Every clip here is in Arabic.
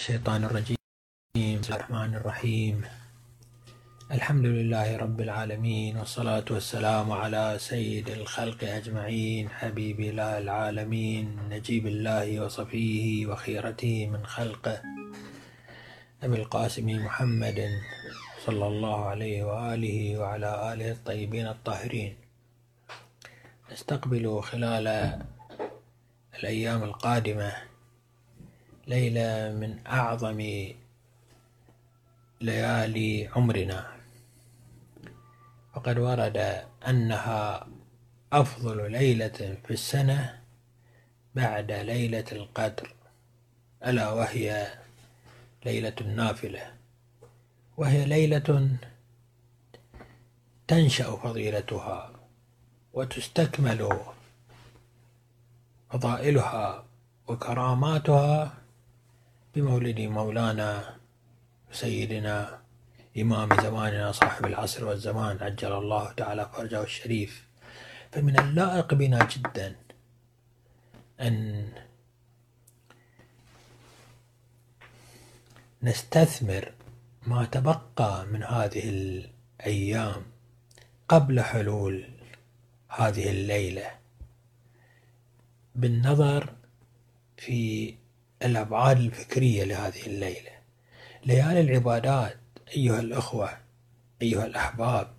الشيطان الرجيم بسم الله الرحمن الرحيم. الحمد لله رب العالمين والصلاة والسلام على سيد الخلق أجمعين حبيب الله العالمين نجيب الله وصفيه وخيرته من خلقه أبي القاسم محمد صلى الله عليه وآله وعلى آله الطيبين الطاهرين. نستقبل خلال الأيام القادمة ليلة من أعظم ليالي عمرنا. وقد ورد أنها أفضل ليلة في السنة بعد ليلة القدر ألا وهي ليلة النافلة. وهي ليلة تنشأ فضيلتها وتستكمل فضائلها وكراماتها بمولد مولانا سيدنا إمام زماننا صاحب العصر والزمان عجل الله تعالى فرجه الشريف. فمن اللائق بنا جدا أن نستثمر ما تبقى من هذه الأيام قبل حلول هذه الليلة بالنظر في الأبعاد الفكرية لهذه الليلة. ليالي العبادات أيها الأخوة أيها الأحباب.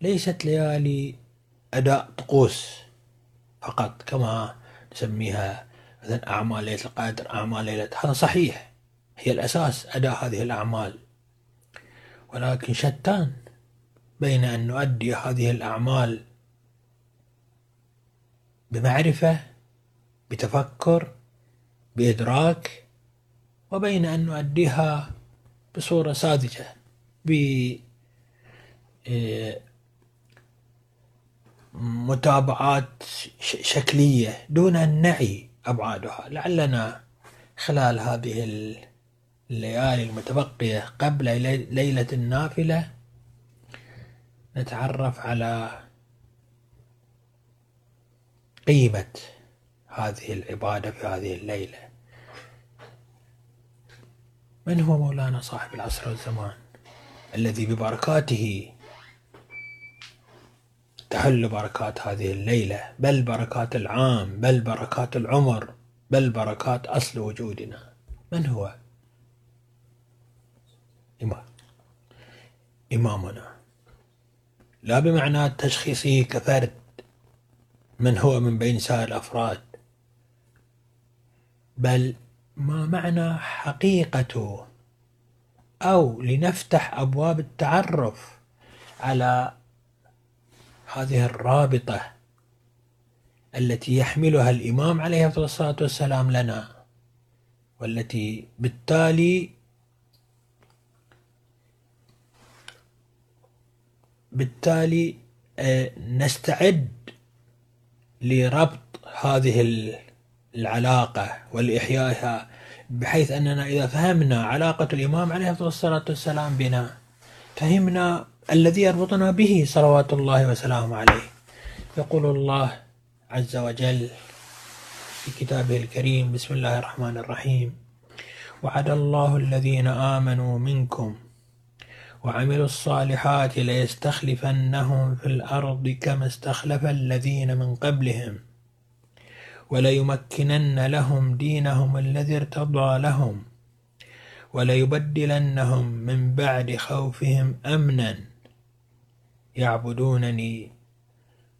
ليست ليالي أداء طقوس فقط كما نسميها مثلا أعمال ليلة القدر أعمال ليلة. هذا صحيح هي الأساس أداء هذه الأعمال. ولكن شتان بين أن نؤدي هذه الأعمال بمعرفة بتفكر بإدراك وبين أن نؤديها بصورة ساذجة ب آه، شكلية دون أن نعي أبعادها. لعلنا خلال هذه الليالي المتبقية قبل ليلة النافلة نتعرف على قيمة هذه العبادة في هذه الليلة. من هو مولانا صاحب العصر والزمان الذي ببركاته تحل بركات هذه الليلة؟ بل بركات العام بل بركات العمر بل بركات أصل وجودنا. من هو؟ إمام. إمامنا. لا بمعنى تشخيصه كفرد. من هو من بين سائر الأفراد؟ بل ما معنى حقيقته أو لنفتح أبواب التعرف على هذه الرابطة التي يحملها الإمام عليه الصلاة والسلام لنا والتي بالتالي بالتالي آه، نستعد لربط هذه العلاقة والإحيائها بحيث أننا إذا فهمنا علاقة الإمام عليه الصلاة والسلام بنا فهمنا الذي يربطنا به صلوات الله وسلامه عليه. يقول الله عز وجل في كتابه الكريم بسم الله الرحمن الرحيم. وعد الله الذين آمنوا منكم وعملوا الصالحات ليستخلفنهم في الأرض كما استخلف الذين من قبلهم. وليمكنن لهم دينهم الذي ارتضى لهم وليبدلنهم من بعد خوفهم امنا. يعبدونني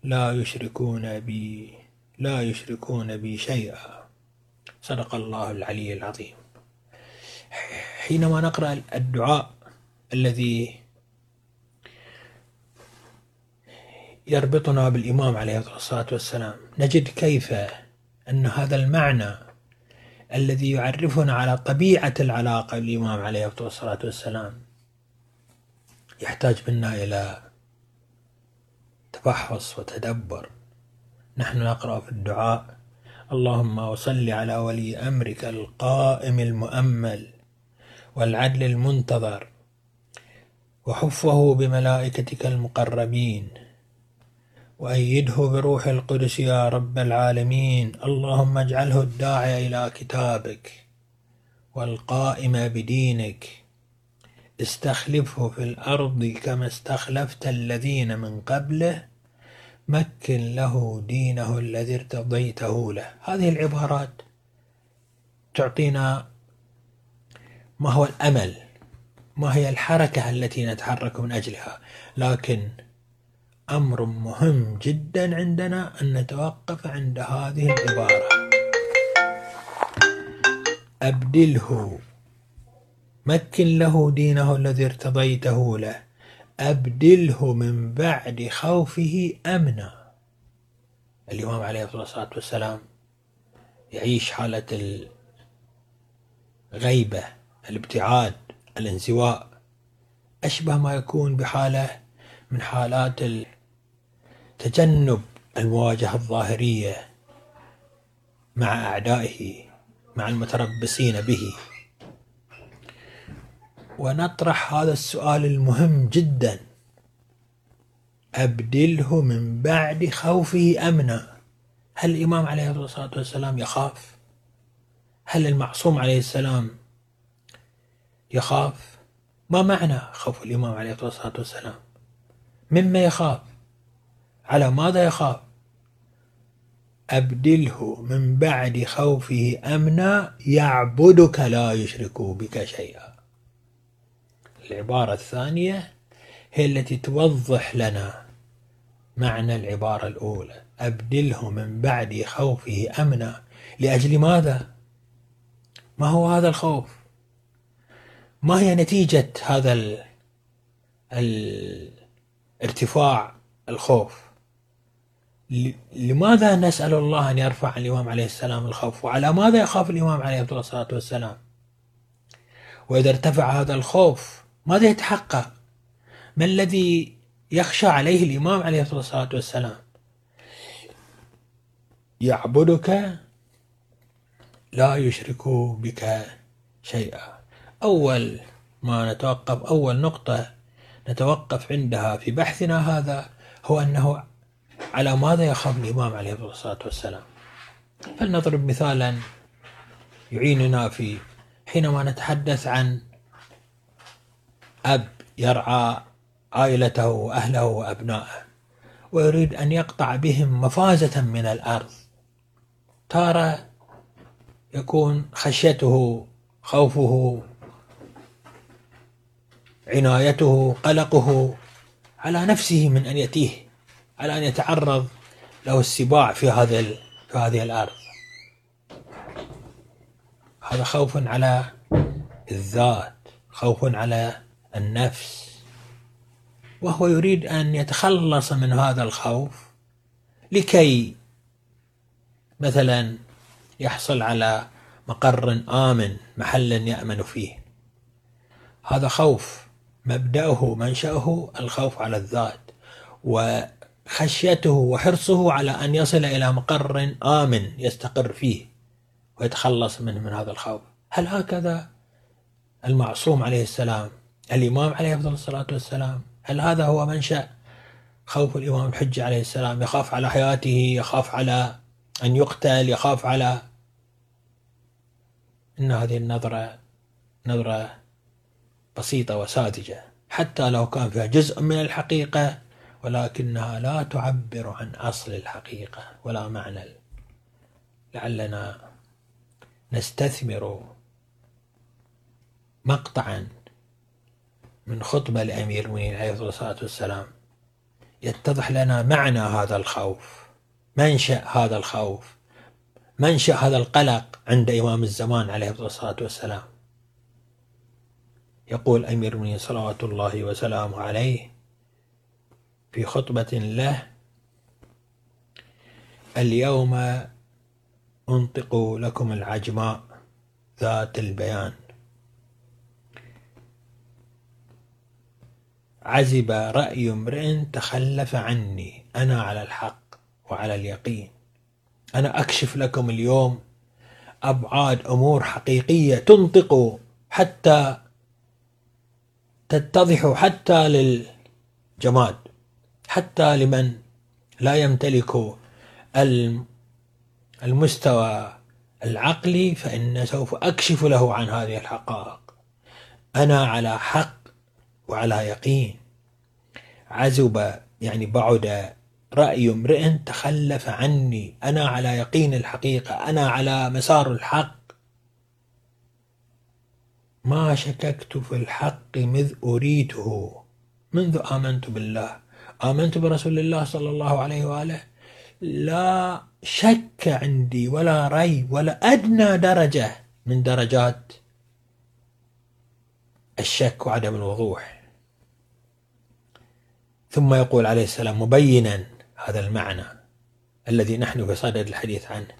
لا يشركون بي لا يشركون بي شيئا. صدق الله العلي العظيم. حينما نقرأ الدعاء الذي يربطنا بالإمام عليه الصلاة والسلام نجد كيف أن هذا المعنى الذي يعرفنا على طبيعة العلاقة بالإمام عليه الصلاة والسلام يحتاج منا إلى تفحص وتدبر. نحن نقرأ في الدعاء اللهم وصل على ولي أمرك القائم المؤمل والعدل المنتظر وحفه بملائكتك المقربين. وأيده بروح القدس يا رب العالمين. اللهم اجعله الداعي إلى كتابك والقائم بدينك. استخلفه في الأرض كما استخلفت الذين من قبله. مكن له دينه الذي ارتضيته له. هذه العبارات تعطينا ما هو الأمل ما هي الحركة التي نتحرك من أجلها. لكن أمر مهم جدا عندنا أن نتوقف عند هذه العبارة. أبدله. مكن له دينه الذي ارتضيته له. أبدله من بعد خوفه أمنا. الإمام عليه الصلاة والسلام يعيش حالة الغيبة الابتعاد الانزواء. أشبه ما يكون بحالة من حالات تجنب المواجهة الظاهرية مع أعدائه مع المتربصين به. ونطرح هذا السؤال المهم جدا. أبدله من بعد خوفه أمنا. هل الإمام عليه الصلاة والسلام يخاف؟ هل المعصوم عليه السلام يخاف؟ ما معنى خوف الإمام عليه الصلاة والسلام؟ مما يخاف؟ على ماذا يخاف أبدله من بعد خوفه أمنا يعبدك لا يشرك بك شيئا العبارة الثانية هي التي توضح لنا معنى العبارة الأولى أبدله من بعد خوفه أمنا لأجل ماذا؟ ما هو هذا الخوف؟ ما هي نتيجة هذا ال... الارتفاع الخوف؟ لماذا نسأل الله أن يرفع الإمام عليه السلام الخوف؟ وعلى ماذا يخاف الإمام عليه الصلاة والسلام؟ وإذا ارتفع هذا الخوف ماذا يتحقق؟ ما الذي يخشى عليه الإمام عليه الصلاة والسلام؟ يعبدك لا يشرك بك شيئا. أول ما نتوقف أول نقطة نتوقف عندها في بحثنا هذا هو أنه على ماذا يخاف الإمام عليه الصلاة والسلام؟ فلنضرب مثالا يعيننا في حينما نتحدث عن أب يرعى عائلته وأهله وأبنائه ويريد أن يقطع بهم مفازة من الأرض. تارة يكون خشيته خوفه عنايته قلقه على نفسه من أن يأتيه. على أن يتعرض له السباع في هذا في هذه الأرض. هذا خوف على الذات خوف على النفس. وهو يريد أن يتخلص من هذا الخوف لكي مثلا يحصل على مقر آمن محل يأمن فيه. هذا خوف مبدأه منشأه الخوف على الذات. وخشيته وحرصه على أن يصل إلى مقر آمن يستقر فيه ويتخلص منه من هذا الخوف. هل هكذا المعصوم عليه السلام الإمام عليه أفضل الصلاة والسلام هل هذا هو منشأ خوف الإمام الحجة عليه السلام؟ يخاف على حياته يخاف على أن يقتل يخاف على إن هذه النظرة نظرة بسيطة وساذجة. حتى لو كان فيها جزء من الحقيقة ولكنها لا تعبر عن أصل الحقيقة ولا معنى. لعلنا نستثمر مقطعا من خطبة لأمير المؤمنين عليه الصلاة والسلام. يتضح لنا معنى هذا الخوف منشأ هذا الخوف منشأ هذا القلق عند إمام الزمان عليه الصلاة والسلام. يقول أمير المؤمنين صلوات الله وسلامه عليه في خطبة له اليوم أنطق لكم العجماء ذات البيان. عزب رأي امرئ تخلف عني أنا على الحق وعلى اليقين. أنا أكشف لكم اليوم أبعاد أمور حقيقية تنطق حتى تتضح حتى للجماد. حتى لمن لا يمتلك المستوى العقلي فإن سوف أكشف له عن هذه الحقائق. أنا على حق وعلى يقين. عزب يعني بعد رأي امرئ تخلف عني. أنا على يقين الحقيقة. أنا على مسار الحق. ما شككت في الحق مذ أريته منذ آمنت بالله. آمنت برسول الله صلى الله عليه وآله لا شك عندي ولا ريب ولا أدنى درجة من درجات الشك وعدم الوضوح. ثم يقول عليه السلام مبينا هذا المعنى الذي نحن بصدد الحديث عنه.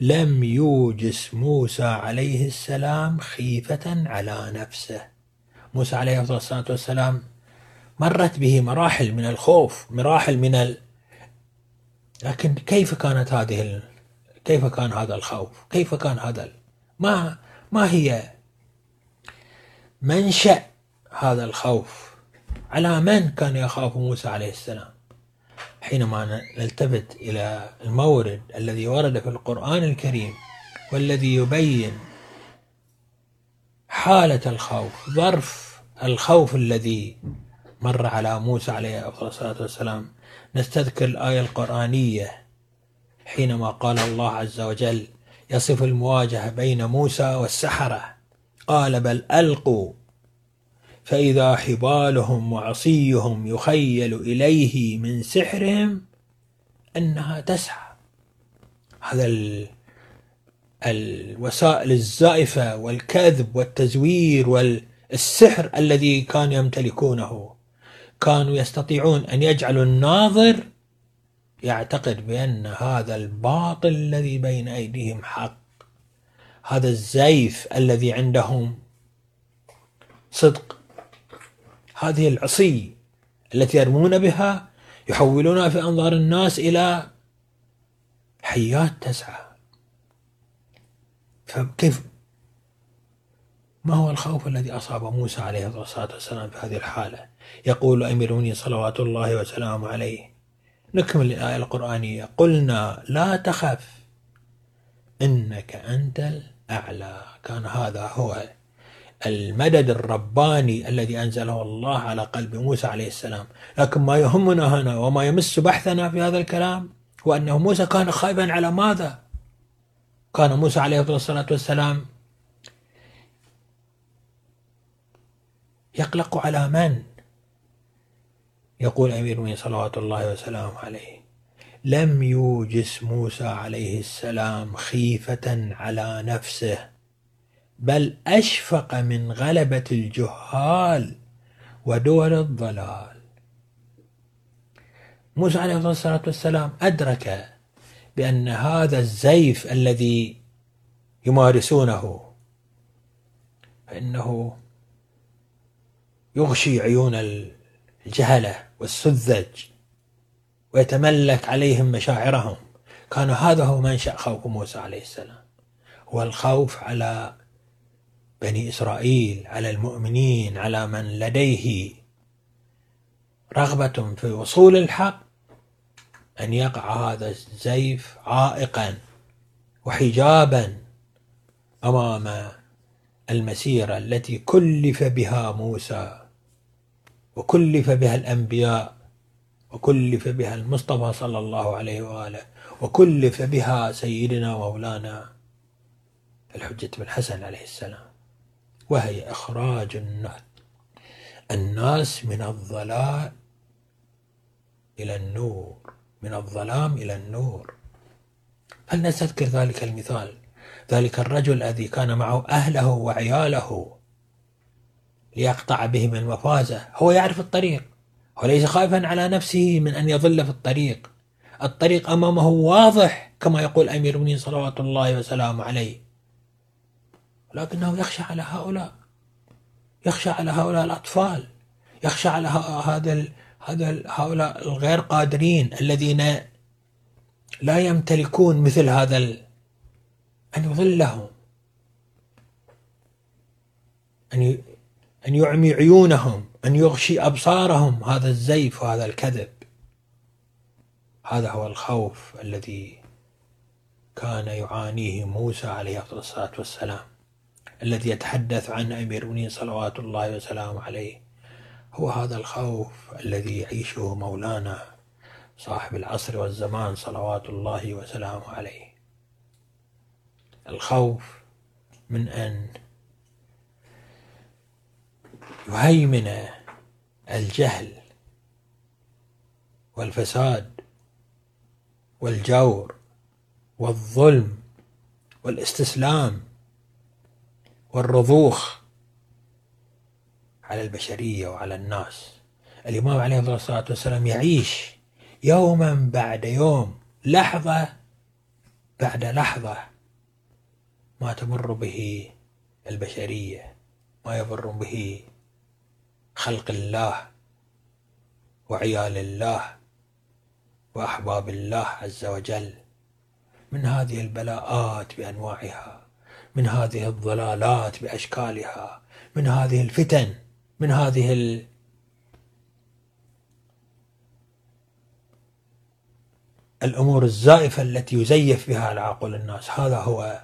لم يوجس موسى عليه السلام خيفة على نفسه. موسى عليه الصلاة والسلام مرت به مراحل من الخوف مراحل من ال... لكن كيف كانت هذه ال... كيف كان هذا الخوف؟ كيف كان هذا ال... ما ما هي منشأ هذا الخوف؟ على من كان يخاف موسى عليه السلام؟ حينما نلتفت إلى المورد الذي ورد في القرآن الكريم والذي يبين حالة الخوف ظرف الخوف الذي مر على موسى عليه أفضل الصلاة والسلام. نستذكر الآية القرآنية حينما قال الله عز وجل يصف المواجهة بين موسى والسحرة قال بل ألقوا فإذا حبالهم وعصيهم يخيل إليه من سحرهم أنها تسعى هذا الوسائل الزائفة والكذب والتزوير والسحر الذي كانوا يمتلكونه. كانوا يستطيعون أن يجعلوا الناظر يعتقد بأن هذا الباطل الذي بين أيديهم حق. هذا الزيف الذي عندهم صدق. هذه العصي التي يرمون بها يحولونها في أنظار الناس إلى حيات تسعى. فكيف؟ ما هو الخوف الذي أصاب موسى عليه الصلاة والسلام في هذه الحالة؟ يقول أمير المؤمنين صلوات الله وسلامه عليه. نكمل الآية القرآنية. قلنا لا تخف إنك أنت الأعلى. كان هذا هو المدد الرباني الذي أنزله الله على قلب موسى عليه السلام. لكن ما يهمنا هنا وما يمس بحثنا في هذا الكلام هو أنه موسى كان خائفا على ماذا؟ كان موسى عليه الصلاة والسلام يقلق على من؟ يقول أمير المؤمنين صلوات الله وسلامه عليه لم يوجس موسى عليه السلام خيفة على نفسه بل أشفق من غلبة الجهال ودول الضلال. موسى عليه الصلاة والسلام أدرك بأن هذا الزيف الذي يمارسونه فإنه يغشي عيون الجهلة. والسذج ويتملك عليهم مشاعرهم. كان هذا هو منشأ خوف موسى عليه السلام. هو الخوف على بني إسرائيل على المؤمنين على من لديه رغبة في وصول الحق أن يقع هذا الزيف عائقا وحجابا أمام المسيرة التي كلف بها موسى وكلف بها الأنبياء وكلف بها المصطفى صلى الله عليه وآله وكلف بها سيدنا ومولانا الحجة بن حسن عليه السلام. وهي إخراج الناس من الضلال إلى النور من الظلام إلى النور. فلنستذكر ذلك المثال. ذلك الرجل الذي كان معه أهله وعياله. ليقطع بهم المفازة. هو يعرف الطريق. هو ليس خائفا على نفسه من أن يضل في الطريق. الطريق أمامه واضح كما يقول أمير المؤمنين صلوات الله وسلامه عليه. ولكنه يخشى على هؤلاء. يخشى على هؤلاء الأطفال. يخشى على هذا هذا هؤلاء الغير قادرين الذين لا يمتلكون مثل هذا أن يظلهم أن أن يعمي عيونهم أن يغشي أبصارهم. هذا الزيف وهذا الكذب. هذا هو الخوف الذي كان يعانيه موسى عليه الصلاة والسلام. الذي يتحدث عن أمير صلوات الله وسلامه عليه. هو هذا الخوف الذي يعيشه مولانا صاحب العصر والزمان صلوات الله وسلامه عليه. الخوف من أن يهيمن الجهل والفساد والجور والظلم والاستسلام والرضوخ على البشرية وعلى الناس. الإمام عليه الصلاة والسلام يعيش يوما بعد يوم لحظة بعد لحظة ما تمر به البشرية ما يمر به خلق الله وعيال الله وأحباب الله عز وجل. من هذه البلاءات بأنواعها من هذه الضلالات بأشكالها من هذه الفتن من هذه ال... الأمور الزائفة التي يزيف بها على عقول الناس. هذا هو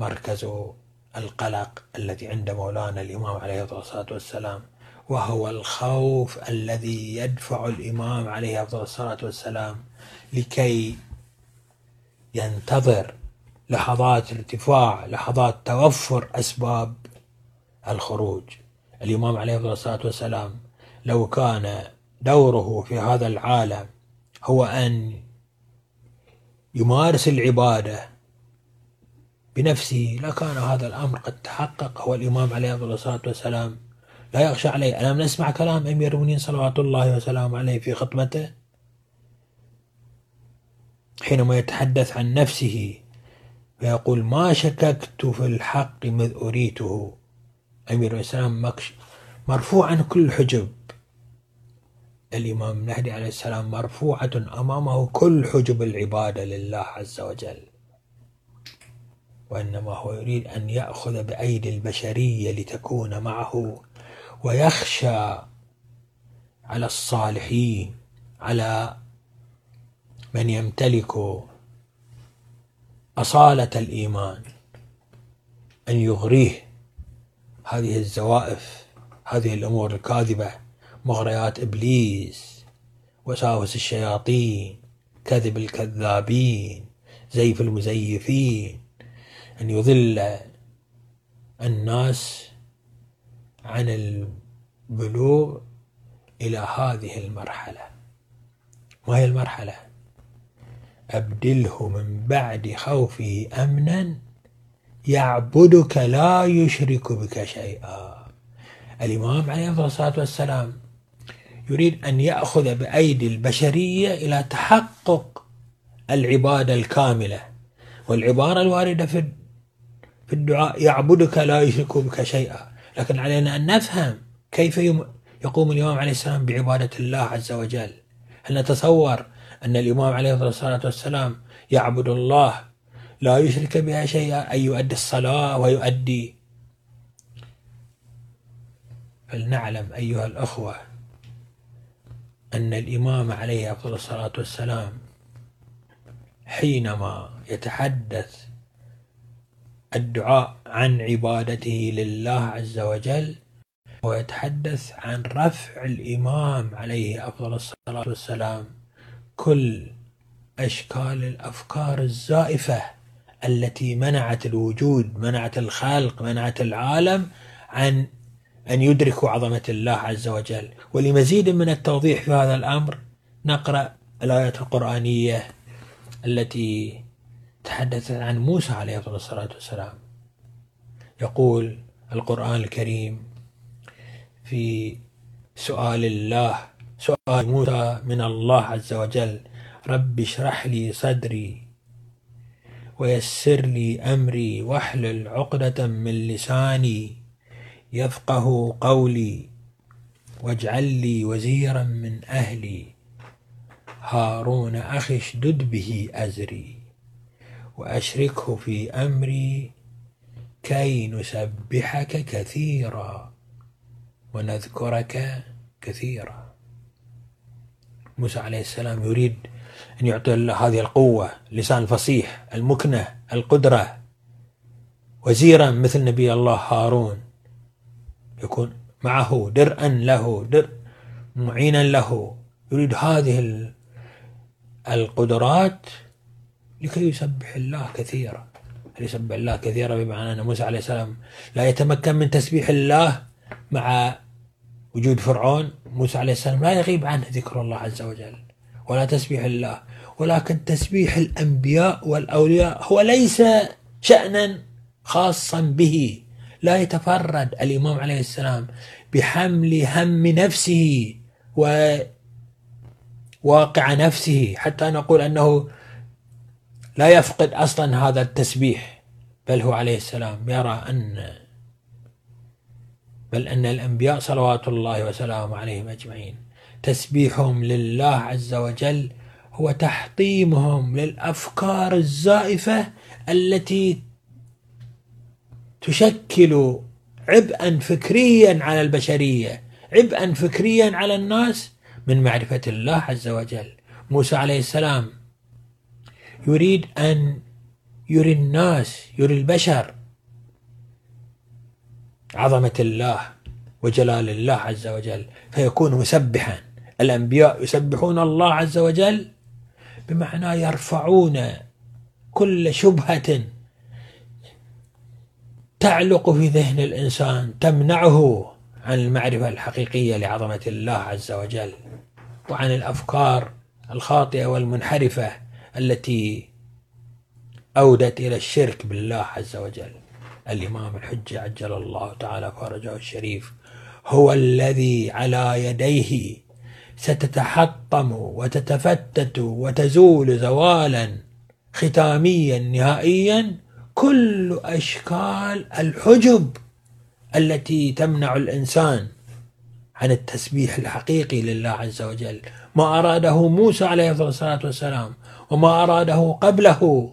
مركز القلق الذي عند مولانا الإمام عليه الصلاة والسلام وهو الخوف الذي يدفع الإمام عليه الصلاة والسلام لكي ينتظر لحظات ارتفاع لحظات توفر أسباب الخروج. الإمام عليه الصلاة والسلام لو كان دوره في هذا العالم هو أن يمارس العبادة بنفسه لكان هذا الأمر قد تحقق. هو الإمام عليه الصلاة والسلام. لا يخشى عليه. ألم نسمع كلام أمير المؤمنين صلوات الله وسلامه عليه في خطبته؟ حينما يتحدث عن نفسه فيقول ما شككت في الحق مذ أريته. أمير الإسلام مرفوع عن كل حجب. الإمام المهدي عليه السلام مرفوعة أمامه كل حجب العبادة لله عز وجل. وإنما هو يريد أن يأخذ بأيدي البشرية لتكون معه ويخشى على الصالحين على من يمتلك أصالة الإيمان أن يغريه هذه الزوائف هذه الأمور الكاذبة مغريات إبليس وساوس الشياطين كذب الكذابين زيف المزيفين. أن يضل الناس عن البلوغ إلى هذه المرحلة. ما هي المرحلة؟ أبدله من بعد خوفه أمنا يعبدك لا يشرك بك شيئا. الإمام عليه الصلاة والسلام يريد أن يأخذ بأيدي البشرية إلى تحقق العبادة الكاملة. والعبارة الواردة في في الدعاء يعبدك لا يشرك بك شيئا. لكن علينا أن نفهم كيف يقوم الإمام عليه السلام بعبادة الله عز وجل. هل نتصور أن الإمام عليه الصلاة والسلام يعبد الله لا يشرك بها شيئا أن يؤدي الصلاة ويؤدي؟ فلنعلم أيها الأخوة أن الإمام عليه الصلاة والسلام حينما يتحدث الدعاء عن عبادته لله عز وجل ويتحدث عن رفع الإمام عليه أفضل الصلاة والسلام كل أشكال الأفكار الزائفة التي منعت الوجود منعت الخلق منعت العالم عن أن يدركوا عظمة الله عز وجل. ولمزيد من التوضيح في هذا الأمر نقرأ الآيات القرآنية التي تحدث عن موسى عليه الصلاة والسلام. يقول القرآن الكريم في سؤال الله سؤال موسى من الله عز وجل رب اشرح لي صدري ويسر لي أمري واحلل عقدة من لساني يفقه قولي واجعل لي وزيرا من أهلي هارون أخي اشدد به أزري. وأشركه في أمري كي نسبحك كثيرا ونذكرك كثيرا. موسى عليه السلام يريد أن يعطي الله هذه القوة اللسان الفصيح المكنة القدرة. وزيرا مثل نبي الله هارون. يكون معه درءا له درء معينا له. يريد هذه القدرات لكي يسبح الله كثيرا. يسبح الله كثيرا بمعنى أن موسى عليه السلام لا يتمكن من تسبيح الله مع وجود فرعون؟ موسى عليه السلام لا يغيب عنه ذكر الله عز وجل ولا تسبيح الله. ولكن تسبيح الأنبياء والأولياء هو ليس شأنا خاصا به. لا يتفرد الإمام عليه السلام بحمل هم نفسه وواقع نفسه. حتى نقول أنه لا يفقد أصلا هذا التسبيح. بل هو عليه السلام يرى أن بل أن الأنبياء صلوات الله وسلامه عليهم أجمعين. تسبيحهم لله عز وجل هو تحطيمهم للأفكار الزائفة التي تشكل عبئا فكريا على البشرية عبئا فكريا على الناس من معرفة الله عز وجل. موسى عليه السلام يريد أن يري الناس يري البشر عظمة الله وجلال الله عز وجل فيكون مسبحا. الأنبياء يسبحون الله عز وجل بمعنى يرفعون كل شبهة تعلق في ذهن الإنسان تمنعه عن المعرفة الحقيقية لعظمة الله عز وجل وعن الأفكار الخاطئة والمنحرفة. التي أودت إلى الشرك بالله عز وجل. الإمام الحجة عجل الله تعالى فرجه الشريف هو الذي على يديه ستتحطم وتتفتت وتزول زوالا ختاميا نهائيا كل أشكال الحجب التي تمنع الإنسان عن التسبيح الحقيقي لله عز وجل. ما أراده موسى عليه الصلاة والسلام وما أراده قبله.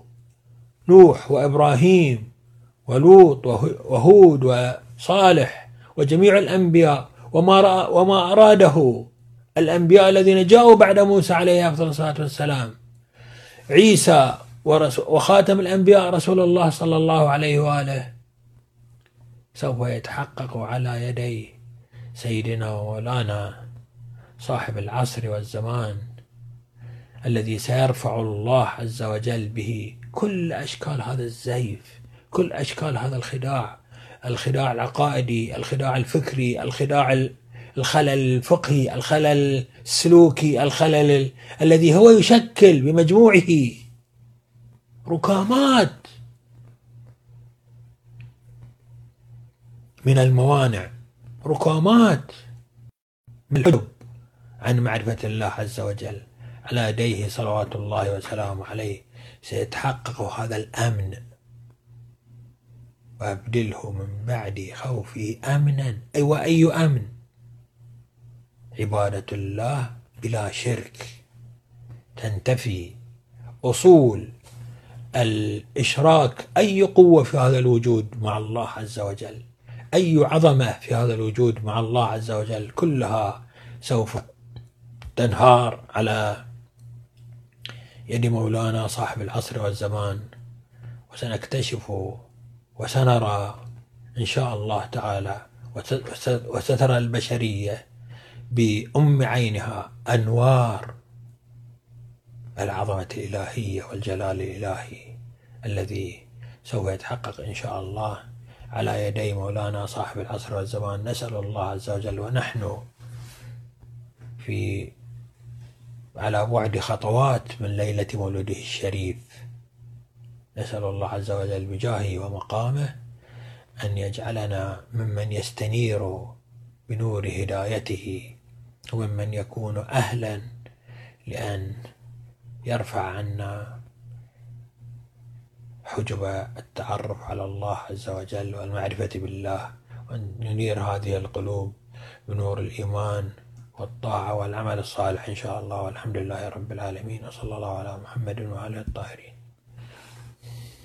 نوح وإبراهيم ولوط وهود وصالح وجميع الأنبياء وما وما أراده. الأنبياء الذين جاءوا بعد موسى عليه أفضل الصلاة والسلام. عيسى وخاتم الأنبياء رسول الله صلى الله عليه وآله. سوف يتحقق على يدي سيدنا ومولانا صاحب العصر والزمان. الذي سيرفع الله عز وجل به كل أشكال هذا الزيف كل أشكال هذا الخداع الخداع العقائدي الخداع الفكري الخداع الخلل الفقهي الخلل السلوكي الخلل الذي هو يشكل بمجموعه ركامات من الموانع ركامات من الحجب عن معرفة الله عز وجل. على يديه صلوات الله وسلامه عليه سيتحقق هذا الأمن. وأبدله من بعد خوفي أمنا. أي وأي أمن؟ عبادة الله بلا شرك. تنتفي أصول الإشراك. أي قوة في هذا الوجود مع الله عز وجل؟ أي عظمة في هذا الوجود مع الله عز وجل؟ كلها سوف تنهار على يد مولانا صاحب العصر والزمان وسنكتشف وسنرى إن شاء الله تعالى وسترى البشرية بأم عينها أنوار العظمة الإلهية والجلال الإلهي الذي سوف يتحقق إن شاء الله على يدي مولانا صاحب العصر والزمان. نسأل الله عز وجل ونحن في على بعد خطوات من ليلة مولده الشريف. نسأل الله عز وجل بجاهه ومقامه أن يجعلنا ممن يستنير بنور هدايته وممن يكون أهلا لأن يرفع عنا حجب التعرف على الله عز وجل والمعرفة بالله. وأن ينير هذه القلوب بنور الإيمان والطاعة والعمل الصالح إن شاء الله والحمد لله رب العالمين وصلى الله على محمد وآله الطاهرين.